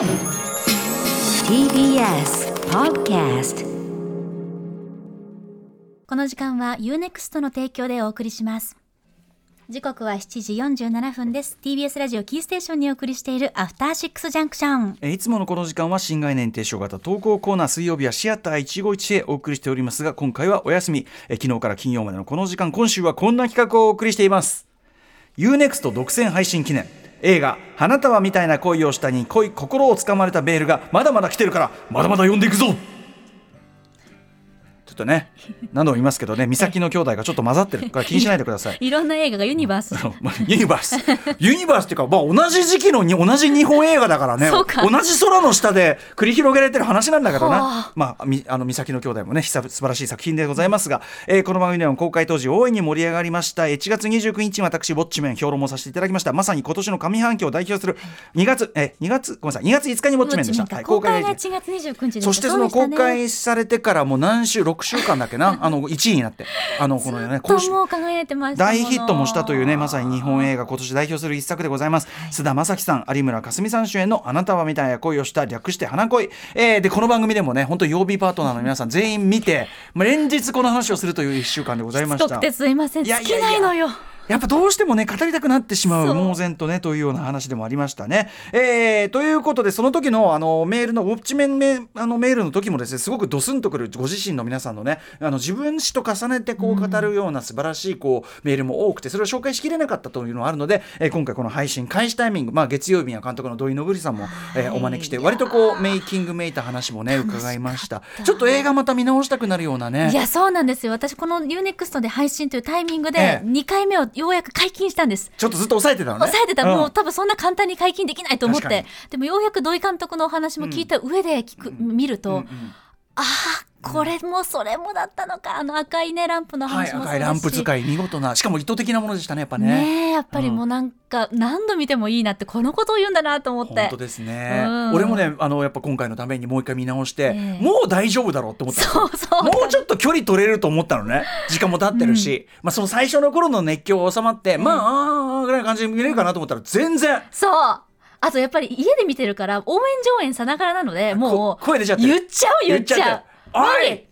TBS Podcast この時間は UNEXT の提供でお送りします。時刻は7時47分です。TBS ラジオキーステーションにお送りしているアフターシックスジャンクションえーいつものこの時間は新概念提唱型投稿コーナー水曜日はシアター一期一会お送りしておりますが今回はお休み、えー昨日から金曜までのこの時間今週はこんな企画をお送りしています。UNEXT 独占配信記念映画「花束みたいな恋をした」に恋心をつかまれたベールがまだまだ来てるからまだまだ読んでいくぞ。とね何度も言いますけどね 美咲の兄弟がちょっと混ざってる。から気にしないでください。いろんな映画がユニバース。ユニバース。ユニバースっていうか、まあ、同じ時期のに同じ日本映画だからね。同じ空の下で繰り広げられてる話なんだけどはなあ、まあ、みあの美咲の兄弟もね素晴らしい作品でございますが、えーこの番組では公開当時大いに盛り上がりました1月29日に私ウォッチメン評論もさせていただきました。まさに今年の上半期を代表する2月え2月ごめんなさい2月5日にウォッチメンでした、はい公開がでした1月29日でそしてその公開されてからもう何週6週間だっけな？あの1位になって。あのこのね今週大ヒットもしたというねまさに日本映画今年代表する一作でございます。須田将暉さん有村架純さん主演の「あなたはみたいな恋をした」略して「花恋」えーでこの番組でもね本当曜日パートナーの皆さん全員見て、まあ、連日この話をするという1週間でございました。すいません。いや尽いやいや。きないのよやっぱどうしてもね語りたくなってしまう猛然とねというような話でもありましたね。えーということでその時のあのメールのウォッチメンメあのメールの時もですねすごくドスンとくるご自身の皆さんのねあの自分史と重ねてこう語るような素晴らしいこうメールも多くてそれを紹介しきれなかったというのがあるので、えー今回この配信開始タイミング、まあ、月曜日には監督の土井信さんも、えーお招きして割とこうメイキングめいた話もね伺いました。ちょっと映画また見直したくなるようなね。いやそうなんですよ。私この UNEXT で配信というタイミングえでえ2回目をようやく解禁したんです。ちょっとずっと抑えてたのね。抑えてた、ん。もう多分そんな簡単に解禁できないと思って。でもようやく土井監督のお話も聞いた上で聞く、見ると、うんうんああこれもそれもだったのか。あの赤いねランプのはい、話もそうだし、赤いランプ使い見事なしかも意図的なものでしたねやっぱね。ねえやっぱりもうなんか何度見てもいいなってこのことを言うんだなと思って。本当ですね、うん。俺もねあのやっぱ今回のためにもう一回見直して、ええ。もう大丈夫だろうって思ったそうそう。もうちょっと距離取れると思ったのね。時間も経ってるし、まあ、その最初の頃の熱狂が収まって、まああーあーぐらいの感じで見れるかなと思ったら全然。そうあとやっぱり家で見てるから応援上演さながらなのでもうこ声出ちゃってる。言っちゃう言っちゃう。おい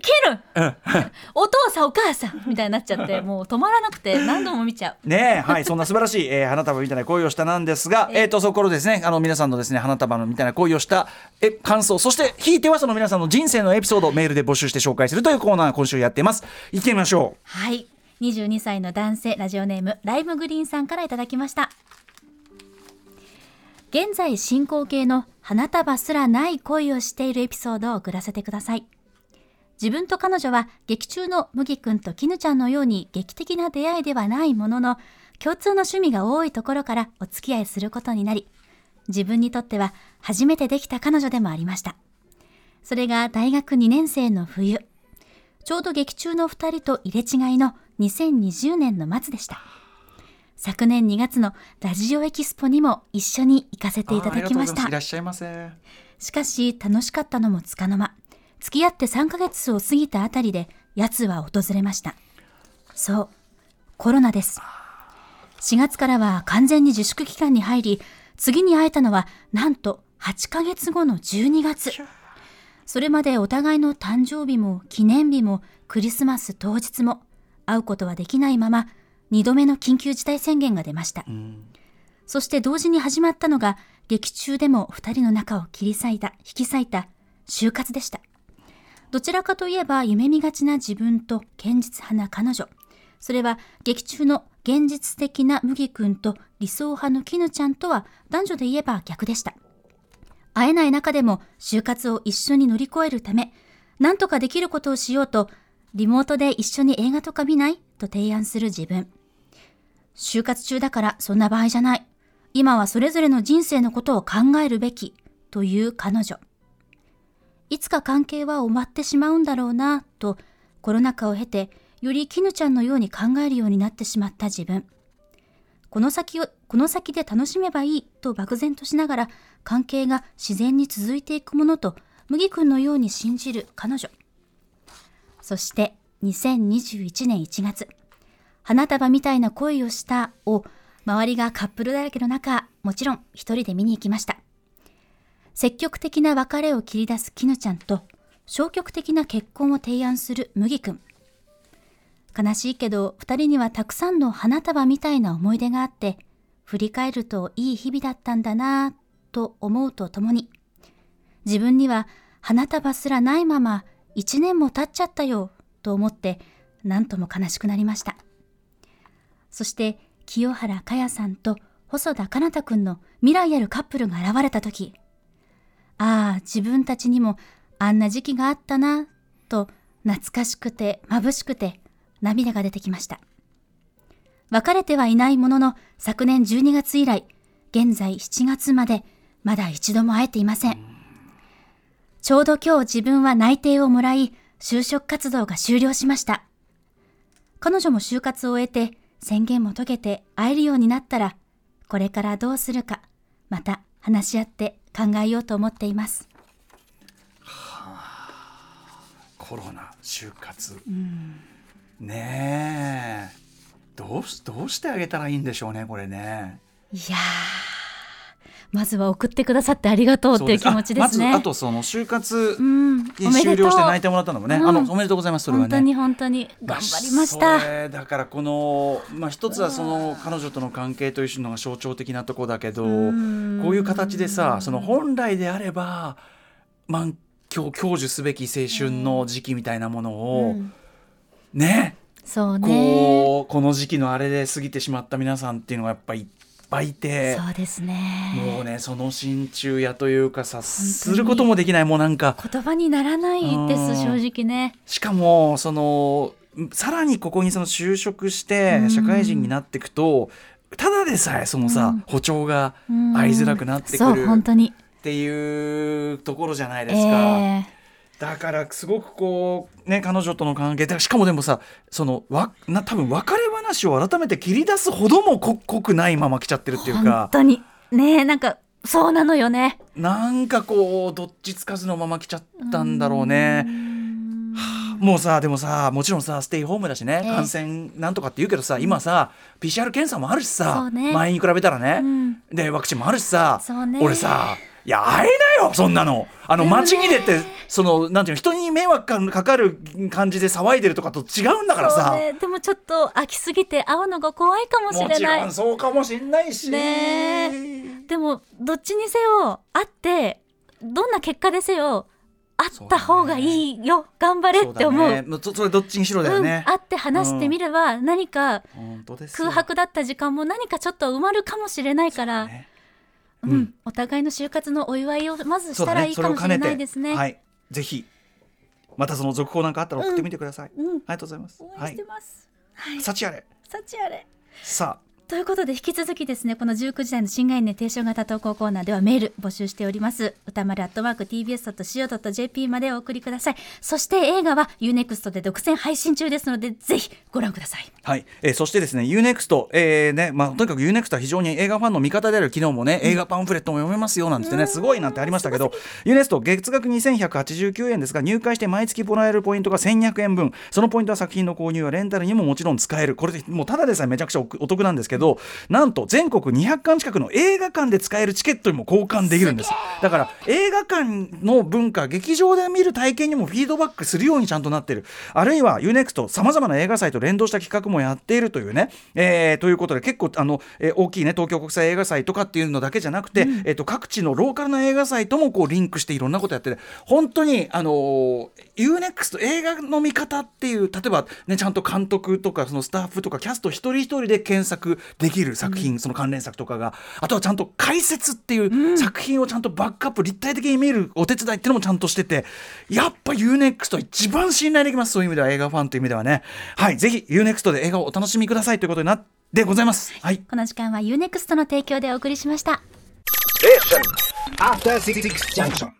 切る！お父さんお母さんみたいになっちゃってもう止まらなくて何度も見ちゃう。ねえ、はい、そんな素晴らしい、えー花束みたいな恋をしたなんですが、えっ、と、そころですね、あの、皆さんのですね、花束のみたいな恋をした、え、感想、そして、ひいてはその皆さんの人生のエピソードをメールで募集して紹介するというコーナー、今週やっています。行ってみましょう。はい。22歳の男性ラジオネームライムグリーンさんからいただきました現在進行形の花束すらない恋をしているエピソードを送らせてください。自分と彼女は劇中の麦くんと絹ちゃんのように劇的な出会いではないものの共通の趣味が多いところからお付き合いすることになり自分にとっては初めてできた彼女でもありました。それが大学2年生の冬。ちょうど劇中の2人と入れ違いの2020年の末でした。昨年2月のラジオエキスポにも一緒に行かせていただきました。いらっしゃいませ。しかし楽しかったのもつかの間。付き合って3ヶ月を過ぎたあたりで奴は訪れました。そうコロナです。4月からは完全に自粛期間に入り次に会えたのはなんと8ヶ月後の12月。それまでお互いの誕生日も記念日もクリスマス当日も会うことはできないまま2度目の緊急事態宣言が出ましたそして同時に始まったのが劇中でも二人の仲を切り裂いた、引き裂いた就活でした。どちらかといえば夢見がちな自分と堅実派な彼女。それは劇中の現実的な麦くんと理想派の絹ちゃんとは男女で言えば逆でした。会えない中でも就活を一緒に乗り越えるため、何とかできることをしようと、リモートで一緒に映画とか見ない？と提案する自分。就活中だからそんな場合じゃない。今はそれぞれの人生のことを考えるべきという彼女。いつか関係は終わってしまうんだろうなとコロナ禍を経てより絹ちゃんのように考えるようになってしまった自分。この先を、この先で楽しめばいいと漠然としながら関係が自然に続いていくものと麦君のように信じる彼女。そして2021年1月、花束みたいな恋をしたを周りがカップルだらけの中、もちろん一人で見に行きました。積極的な別れを切り出す絹ちゃんと消極的な結婚を提案する麦くん。悲しいけど二人にはたくさんの花束みたいな思い出があって、振り返るといい日々だったんだなぁと思うとともに、自分には花束すらないまま一年も経っちゃったよと思って何とも悲しくなりました。そして清原果耶さんと細田かなたくんの未来あるカップルが現れた時、ああ、自分たちにもあんな時期があったな、と懐かしくて眩しくて涙が出てきました。別れてはいないものの昨年12月以来、現在7月までまだ一度も会えていません。ちょうど今日自分は内定をもらい、就職活動が終了しました。彼女も就活を終えて宣言も解けて会えるようになったら、これからどうするか、また話し合って考えようと思っています。コロナ就活、ねえどうしどうしてあげたらいいんでしょうねこれね。いやー、まずは送ってくださってありがとうっていう気持ちですね。あまずあとその就活終了して泣いてもらったのもね、うんあのおめでとうございますそれはね。本当に本当に頑張りました。それだからこの、まあ、一つはその彼女との関係というのが象徴的なところだけどこういう形でさその本来であれば満享享受すべき青春の時期みたいなものを、うんねそうね。こうこの時期のあれで過ぎてしまった皆さんっていうのがやっぱりぱいいて。そうですね。もうねその心中やというかさすることもできないもうなんか言葉にならないです、正直ね。しかもそのさらにここにその就職してうん社会人になっていくと、ただでさえそのさ、うん歩調がうん合いづらくなってくそう、る本当に。っていうところじゃないですか。えだからすごくこうね彼女との関係でしかもでもさそのわな多分別れ話を改めて切り出すほどもこ濃くないまま来ちゃってるっていう本か当に。ねえ、なんか、そうなのよね。なんかこうどっちつかずのまま来ちゃったんだろうね。もうさでもさもちろんさステイホームだしね、ええ。感染なんとかって言うけどさ今さ PCR 検査もあるしそさ、うね。前に比べたらね、うん。でワクチンもあるしさ、ね。俺さいや会えなよそんなの。あのでもね街に出てそのなんていうの人に迷惑かかる感じで騒いでるとかと違うんだからさ、ね、でもちょっと飽きすぎて会うのが怖いかもしれない。ろんそうかもしんないし。ねでもどっちにせよ会ってどんな結果でせよ会った方がいいよ、頑張れって思うだね。もうそそれどっちにしろだよね。うん、、会って話してみれば何か空白だった時間も何かちょっと埋まるかもしれないから、ねうん。うん。お互いの就活のお祝いをまずしたらいいかもしれないですね。はい。ぜひ。またその続報なんかあったら送ってみてください、うん。ありがとうございます。応援しはいてます。はい、幸あれ。幸あれ。さあということで引き続きですねこの19時台の新概念提唱型投稿コーナーではメール募集しております。歌丸アットマーク TBS.CO.JP までお送りください。そして映画は UNEXT で独占配信中ですのでぜひご覧ください。はい、えーそしてですね UNEXT、えーねまあ、とにかく UNEXT は非常に映画ファンの味方である昨日もね、映画パンフレットも読めますよなんてね、すごいなんてありましたけど UNEXT 月額2189円ですが入会して毎月もらえるポイントが1200円分。そのポイントは作品の購入やレンタルにももちろん使える。これでもうただでさえめちゃくちゃおお得なんですけどなんと全国200館近くの映画館で使えるチケットにも交換できるんです。だから映画館の文化劇場で見る体験にもフィードバックするようにちゃんとなってる。あるいは UNEXT さまざまな映画祭と連動した企画もやっているというね、えーということで結構あの、えー大きいね東京国際映画祭とかっていうのだけじゃなくて、えー、と各地のローカルな映画祭ともこうリンクしていろんなことやってて本当にあのー UNEXT 映画の見方っていう例えばねちゃんと監督とかそのスタッフとかキャスト一人一人で検索できる作品、その関連作とかがあとはちゃんと解説っていう作品をちゃんとバックアップ立体的に見えるお手伝いっていうのもちゃんとしててやっぱ UNEXT 一番信頼できますそういう意味では映画ファンという意味ではね。はいぜひ UNEXT で映画をお楽しみくださいということになってございます。はい。この時間は UNEXT の提供でお送りしました。After Six Junction.